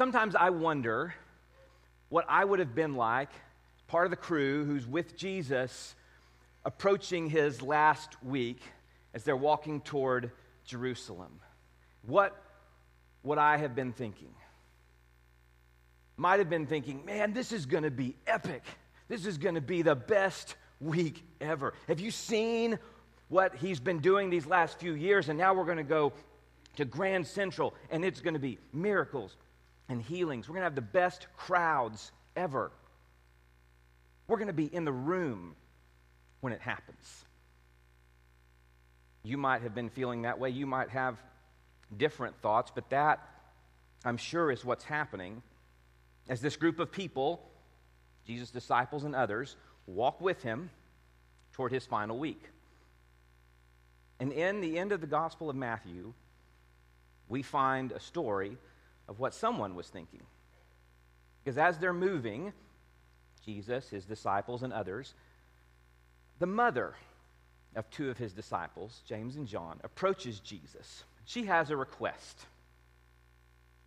Sometimes I wonder what I would have been like, part of the crew who's with Jesus approaching his last week as they're walking toward Jerusalem. What would I have been thinking? Might have been thinking, man, this is going to be epic. This is going to be the best week ever. Have you seen what he's been doing these last few years? And now we're going to go to Grand Central, and it's going to be miracles and healings. We're going to have the best crowds ever. We're going to be in the room when it happens. You might have been feeling that way. You might have different thoughts, but that, I'm sure, is what's happening as this group of people, Jesus' disciples and others, walk with him toward his final week. And in the end of the Gospel of Matthew, we find a story of what someone was thinking. Because as they're moving, Jesus, his disciples, and others, the mother of two of his disciples, James and John, approaches Jesus. She has a request.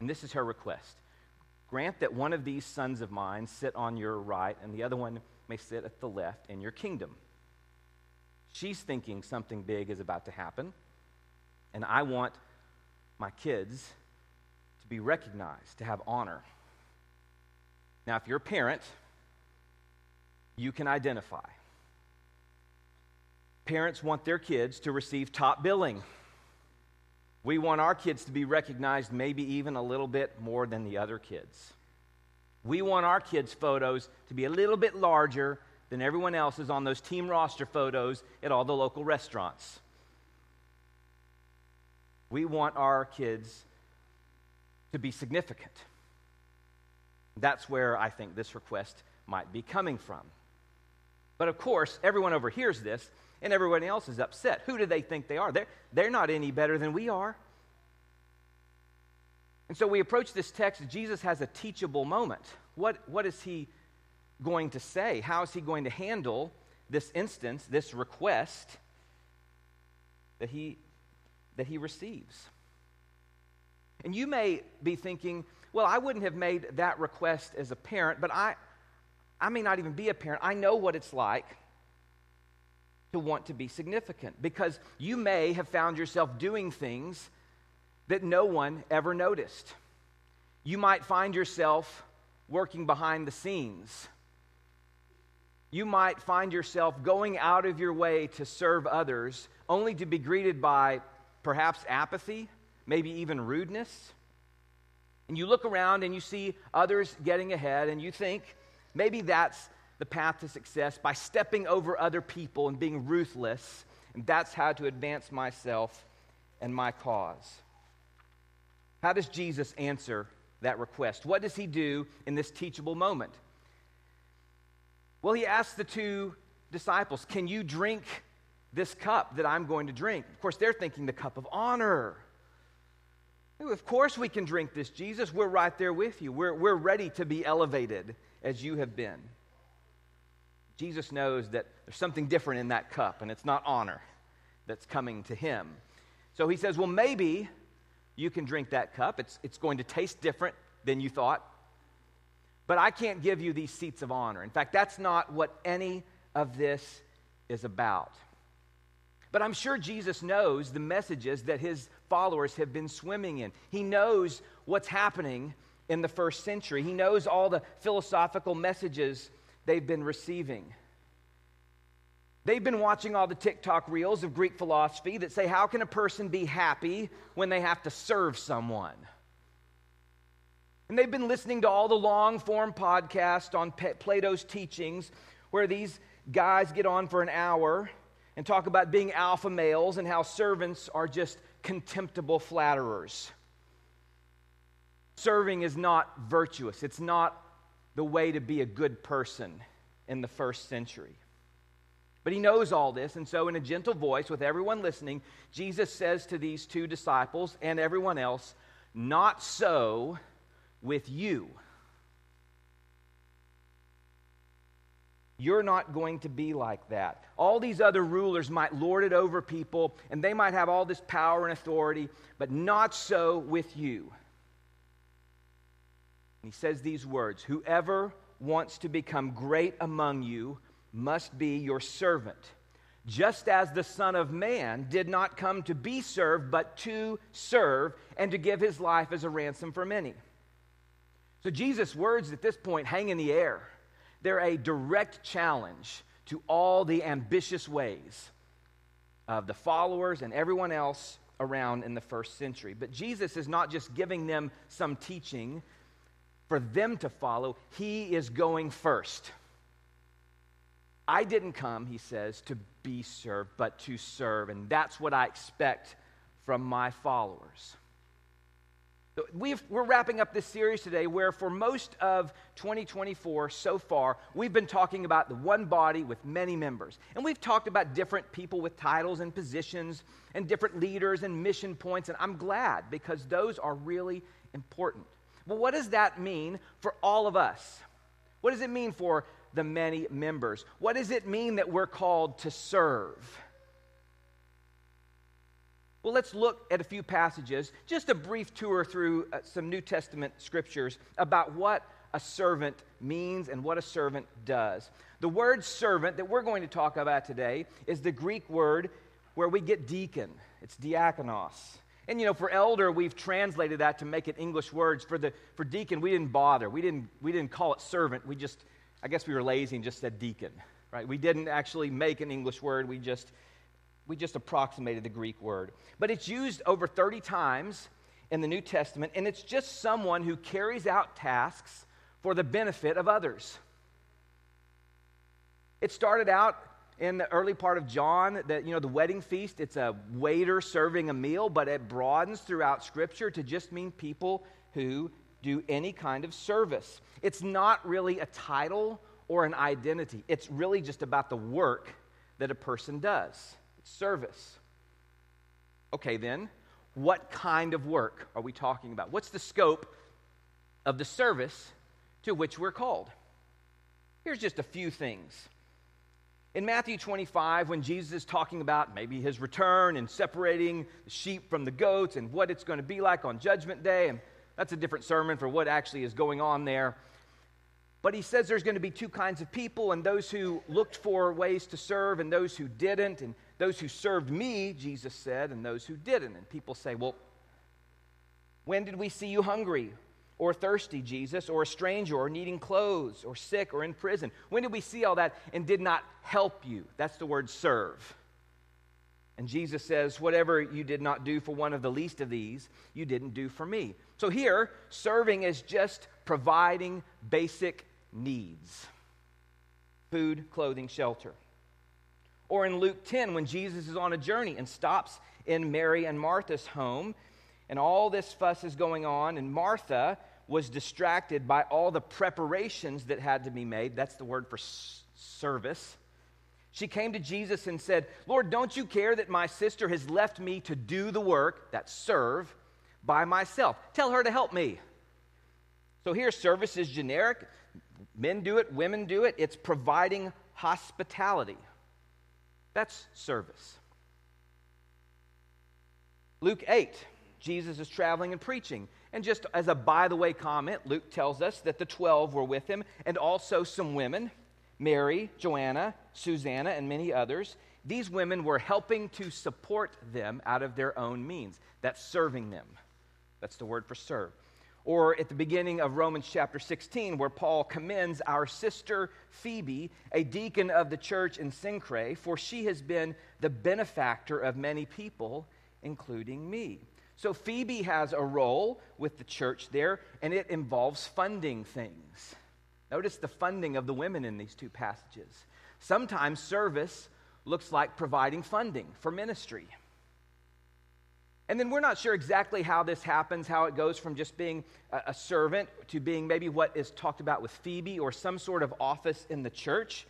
And this is her request Grant that one of these sons of mine sit on your right, and the other one may sit at the left in your kingdom. She's thinking something big is about to happen, and I want my kids be recognized, to have honor. Now, if you're a parent, you can identify. Parents want their kids to receive top billing. We want our kids to be recognized maybe even a little bit more than the other kids. We want our kids' photos to be a little bit larger than everyone else's on those team roster photos at all the local restaurants. We want our kids to be significant. That's where I think this request might be coming from. But of course, everyone overhears this and everyone else is upset. Who do they think they are? They're, they're not any better than we are. And so we approach this text, Jesus has a teachable moment. What, what is he going to say? How is he going to handle this instance, this request that he, that he receives? And you may be thinking, well, I wouldn't have made that request as a parent, but I, I may not even be a parent. I know what it's like to want to be significant because you may have found yourself doing things that no one ever noticed. You might find yourself working behind the scenes. You might find yourself going out of your way to serve others only to be greeted by perhaps apathy, maybe even rudeness. And you look around and you see others getting ahead, and you think maybe that's the path to success by stepping over other people and being ruthless. And that's how to advance myself and my cause. How does Jesus answer that request? What does he do in this teachable moment? Well, he asks the two disciples, Can you drink this cup that I'm going to drink? Of course, they're thinking the cup of honor. Of course, we can drink this, Jesus. We're right there with you. We're, we're ready to be elevated as you have been. Jesus knows that there's something different in that cup, and it's not honor that's coming to him. So he says, Well, maybe you can drink that cup. It's, it's going to taste different than you thought. But I can't give you these seats of honor. In fact, that's not what any of this is about. But I'm sure Jesus knows the messages that his followers have been swimming in. He knows what's happening in the first century, he knows all the philosophical messages they've been receiving. They've been watching all the TikTok reels of Greek philosophy that say, How can a person be happy when they have to serve someone? And they've been listening to all the long form podcasts on Plato's teachings where these guys get on for an hour and talk about being alpha males and how servants are just contemptible flatterers. Serving is not virtuous, it's not the way to be a good person in the first century. But he knows all this, and so, in a gentle voice, with everyone listening, Jesus says to these two disciples and everyone else, Not so with you. You're not going to be like that. All these other rulers might lord it over people, and they might have all this power and authority, but not so with you. He says these words Whoever wants to become great among you must be your servant, just as the Son of Man did not come to be served, but to serve and to give his life as a ransom for many. So Jesus' words at this point hang in the air. They're a direct challenge to all the ambitious ways of the followers and everyone else around in the first century. But Jesus is not just giving them some teaching for them to follow, He is going first. I didn't come, he says, to be served, but to serve. And that's what I expect from my followers. We are wrapping up this series today where, for most of 2024 so far, we've been talking about the one body with many members. And we've talked about different people with titles and positions and different leaders and mission points. And I'm glad because those are really important. Well, what does that mean for all of us? What does it mean for the many members. What does it mean that we're called to serve? Well, let's look at a few passages, just a brief tour through uh, some New Testament scriptures about what a servant means and what a servant does. The word servant that we're going to talk about today is the Greek word where we get deacon. It's diakonos. And you know, for elder, we've translated that to make it English words. For the for deacon, we didn't bother. We didn't we didn't call it servant. We just I guess we were lazy and just said deacon, right? We didn't actually make an English word. We just we just approximated the Greek word. But it's used over 30 times in the New Testament, and it's just someone who carries out tasks for the benefit of others. It started out in the early part of John, that you know, the wedding feast, it's a waiter serving a meal, but it broadens throughout Scripture to just mean people who do any kind of service. It's not really a title or an identity, it's really just about the work that a person does. It's service. Okay, then, what kind of work are we talking about? What's the scope of the service to which we're called? Here's just a few things. In Matthew 25, when Jesus is talking about maybe his return and separating the sheep from the goats and what it's going to be like on Judgment Day, and that's a different sermon for what actually is going on there. But he says there's going to be two kinds of people, and those who looked for ways to serve, and those who didn't, and those who served me, Jesus said, and those who didn't. And people say, Well, when did we see you hungry or thirsty, Jesus, or a stranger, or needing clothes, or sick, or in prison? When did we see all that and did not help you? That's the word serve. And Jesus says, Whatever you did not do for one of the least of these, you didn't do for me. So here, serving is just providing basic needs food, clothing, shelter. Or in Luke 10, when Jesus is on a journey and stops in Mary and Martha's home, and all this fuss is going on, and Martha was distracted by all the preparations that had to be made. That's the word for service. She came to Jesus and said, Lord, don't you care that my sister has left me to do the work, that serve, by myself? Tell her to help me. So here, service is generic. Men do it, women do it. It's providing hospitality. That's service. Luke 8, Jesus is traveling and preaching. And just as a by the way comment, Luke tells us that the 12 were with him and also some women. Mary, Joanna, Susanna, and many others. These women were helping to support them out of their own means. That's serving them. That's the word for serve. Or at the beginning of Romans chapter 16, where Paul commends our sister Phoebe, a deacon of the church in Cenchreae, for she has been the benefactor of many people, including me. So Phoebe has a role with the church there, and it involves funding things. Notice the funding of the women in these two passages. Sometimes service looks like providing funding for ministry. And then we're not sure exactly how this happens, how it goes from just being a, servant to being maybe what is talked about with Phoebe or some sort of office in the church.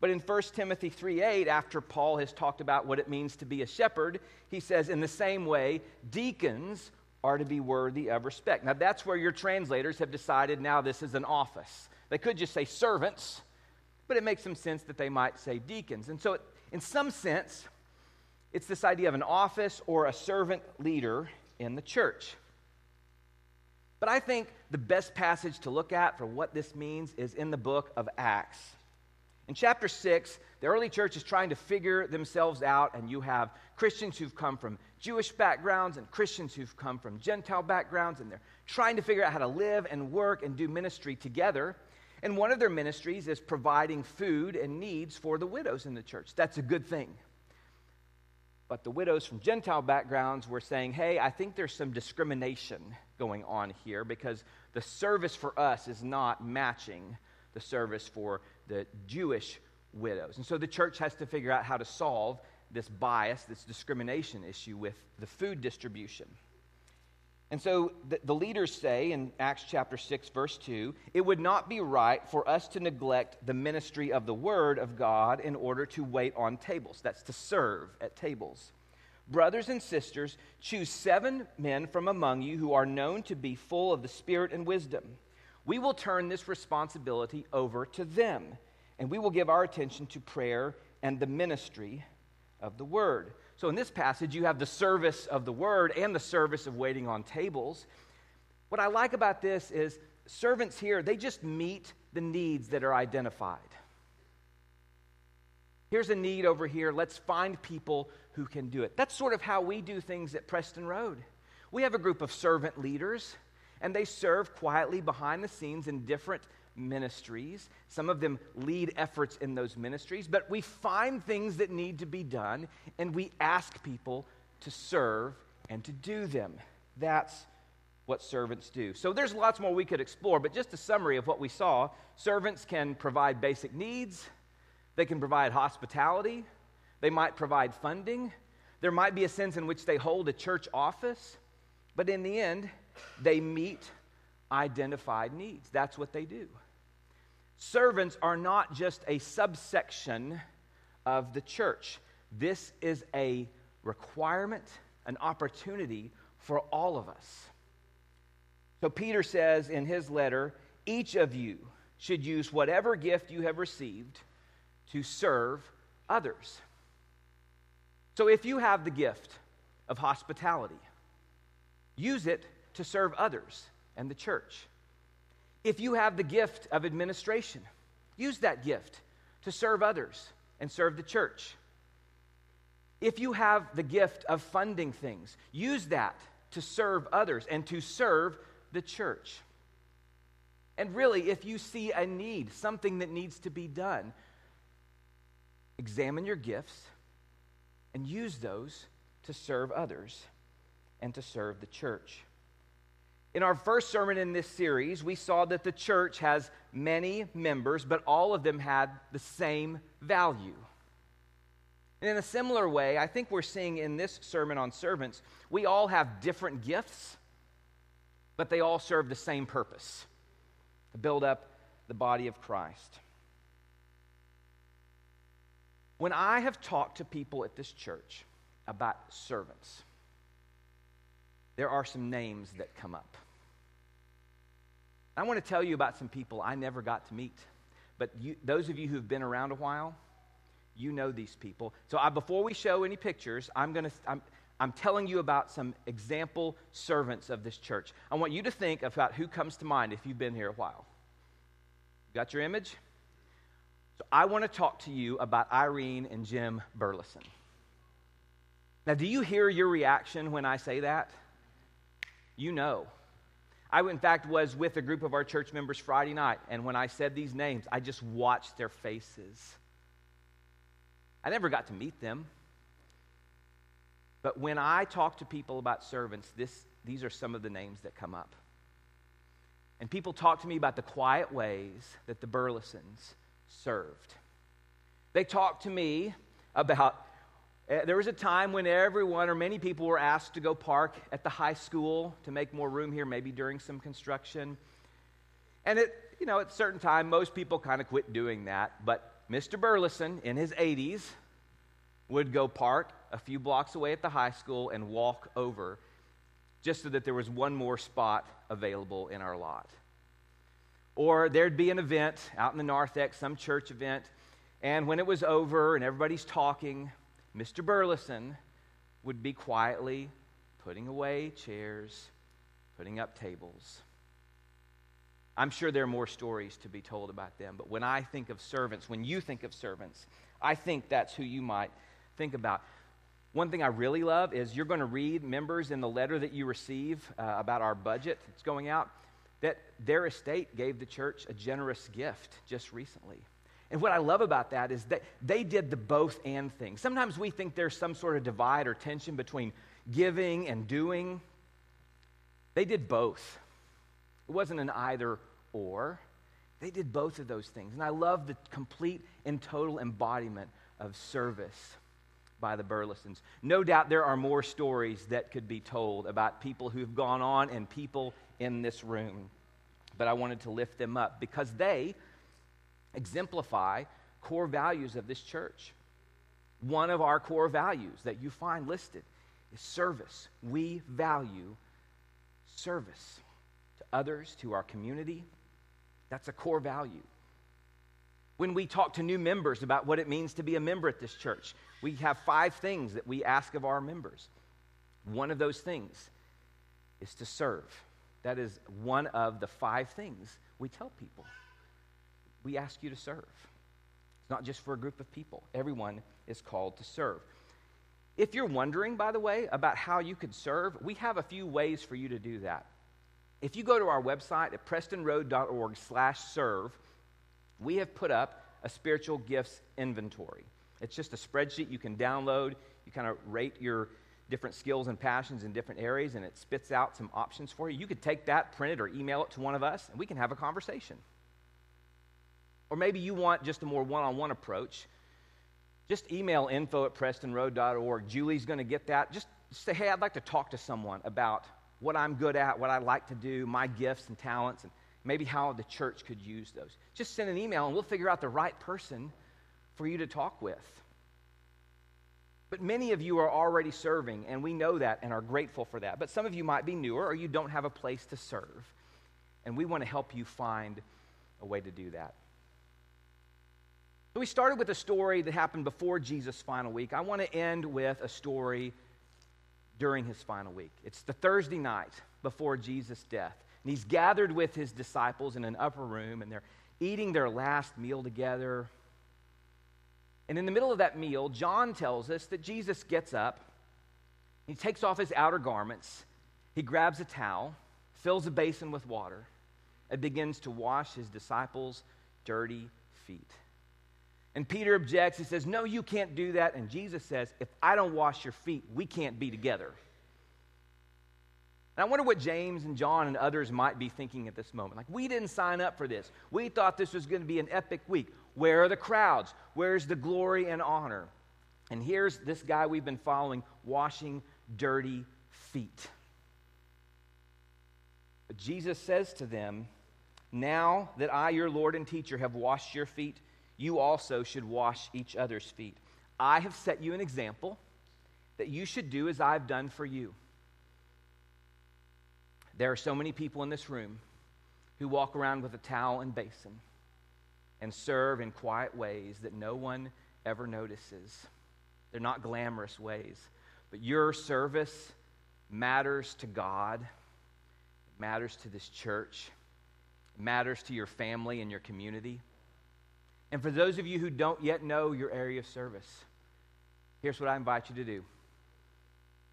But in 1 Timothy 3:8, after Paul has talked about what it means to be a shepherd, he says, in the same way, deacons are to be worthy of respect. Now, that's where your translators have decided now this is an office. They could just say servants, but it makes some sense that they might say deacons. And so, in some sense, it's this idea of an office or a servant leader in the church. But I think the best passage to look at for what this means is in the book of Acts. In chapter 6, the early church is trying to figure themselves out, and you have Christians who've come from Jewish backgrounds and Christians who've come from Gentile backgrounds, and they're trying to figure out how to live and work and do ministry together. And one of their ministries is providing food and needs for the widows in the church. That's a good thing. But the widows from Gentile backgrounds were saying, hey, I think there's some discrimination going on here because the service for us is not matching the service for the Jewish widows. And so the church has to figure out how to solve this bias, this discrimination issue with the food distribution. And so the, the, leaders say in Acts chapter 6, verse 2 it would not be right for us to neglect the ministry of the word of God in order to wait on tables. That's to serve at tables. Brothers and sisters, choose seven men from among you who are known to be full of the Spirit and wisdom. We will turn this responsibility over to them, and we will give our attention to prayer and the ministry of the word. So in this passage, you have the service of the word and the service of waiting on tables. What I like about this is servants here, they just meet the needs that are identified. Here's a need over here. Let's find people who can do it. That's sort of how we do things at Preston Road. We have a group of servant leaders, and they serve quietly behind the scenes in different ministries. Some of them lead efforts in those ministries, but we find things that need to be done and we ask people to serve and to do them. That's what servants do. So there's lots more we could explore, but just a summary of what we saw servants can provide basic needs, they can provide hospitality, they might provide funding, there might be a sense in which they hold a church office, but in the end, they meet identified needs. That's what they do. Servants are not just a subsection of the church, this is a requirement, an opportunity for all of us. So Peter says in his letter each of you should use whatever gift you have received to serve others. So if you have the gift of hospitality, use it to serve others and the church. If you have the gift of administration, use that gift to serve others and serve the church. If you have the gift of funding things, use that to serve others and to serve the church. And really, if you see a need, something that needs to be done, examine your gifts and use those to serve others and to serve the church. In our first sermon in this series, we saw that the church has many members, but all of them had the same value. And in a similar way, I think we're seeing in this sermon on servants, we all have different gifts, but they all serve the same purpose to build up the body of Christ. When I have talked to people at this church about servants, there are some names that come up. I want to tell you about some people I never got to meet. But you, those of you who've been around a while, you know these people. So I, before we show any pictures, I'm going to. I'm, I'm telling you about some example servants of this church. I want you to think about who comes to mind if you've been here a while. got your image? So I want to talk to you about Irene and Jim Burleson. Now, do you hear your reaction when I say that? You know. I, in fact, was with a group of our church members Friday night, and when I said these names, I just watched their faces. I never got to meet them. But when I talk to people about servants, this, these are some of the names that come up. And people talk to me about the quiet ways that the Burlesons served. They talk to me about Eh, there was a time when everyone or many people were asked to go park at the high school to make more room here, maybe during some construction. And at, you know, at a certain time, most people kind of quit doing that. But Mr. Burleson, in his 80s, would go park a few blocks away at the high school and walk over just so that there was one more spot available in our lot. Or there'd be an event out in the narthex, some church event, and when it was over and everybody's talking, Mr. Burleson would be quietly putting away chairs, putting up tables. I'm sure there are more stories to be told about them, but when I think of servants, when you think of servants, I think that's who you might think about. One thing I really love is you're going to read members in the letter that you receive uh, about our budget that's going out that their estate gave the church a generous gift just recently. And what I love about that is that they did the both and thing. Sometimes we think there's some sort of divide or tension between giving and doing. They did both. It wasn't an either or. They did both of those things. And I love the complete and total embodiment of service by the Burlesons. No doubt there are more stories that could be told about people who've gone on and people in this room. But I wanted to lift them up because they exemplify core values of this church. One of our core values that you find listed is service. We value service to others, to our community. That's a core value. When we talk to new members about what it means to be a member at this church, we have five things that we ask of our members. One of those things is to serve. That is one of the five things we tell people. We ask you to serve. It's not just for a group of people, everyone is called to serve. If you're wondering, by the way, about how you could serve, we have a few ways for you to do that. If you go to our website at prestonroad.org slash serve, we have put up a spiritual gifts inventory. It's just a spreadsheet you can download. You kind of rate your different skills and passions in different areas, and it spits out some options for you. You could take that, print it, or email it to one of us, and we can have a conversation. Or maybe you want just a more one on one approach. Just email info at prestonroad.org. Julie's going to get that. Just say, hey, I'd like to talk to someone about what I'm good at, what I like to do, my gifts and talents, and maybe how the church could use those. Just send an email and we'll figure out the right person for you to talk with. But many of you are already serving, and we know that and are grateful for that. But some of you might be newer or you don't have a place to serve. And we want to help you find a way to do that. We started with a story that happened before Jesus' final week. I want to end with a story during his final week. It's the Thursday night before Jesus' death. And he's gathered with his disciples in an upper room, and they're eating their last meal together. And in the middle of that meal, John tells us that Jesus gets up, he takes off his outer garments, he grabs a towel, fills a basin with water, and begins to wash his disciples' dirty feet. And Peter objects. He says, No, you can't do that. And Jesus says, If I don't wash your feet, we can't be together. And I wonder what James and John and others might be thinking at this moment. Like, we didn't sign up for this. We thought this was going to be an epic week. Where are the crowds? Where's the glory and honor? And here's this guy we've been following washing dirty feet. But Jesus says to them, Now that I, your Lord and teacher, have washed your feet, you also should wash each other's feet. I have set you an example that you should do as I've done for you. There are so many people in this room who walk around with a towel and basin and serve in quiet ways that no one ever notices. They're not glamorous ways, but your service matters to God, it matters to this church, it matters to your family and your community. And for those of you who don't yet know your area of service, here's what I invite you to do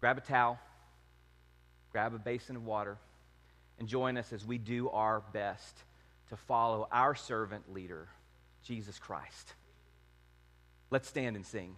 grab a towel, grab a basin of water, and join us as we do our best to follow our servant leader, Jesus Christ. Let's stand and sing.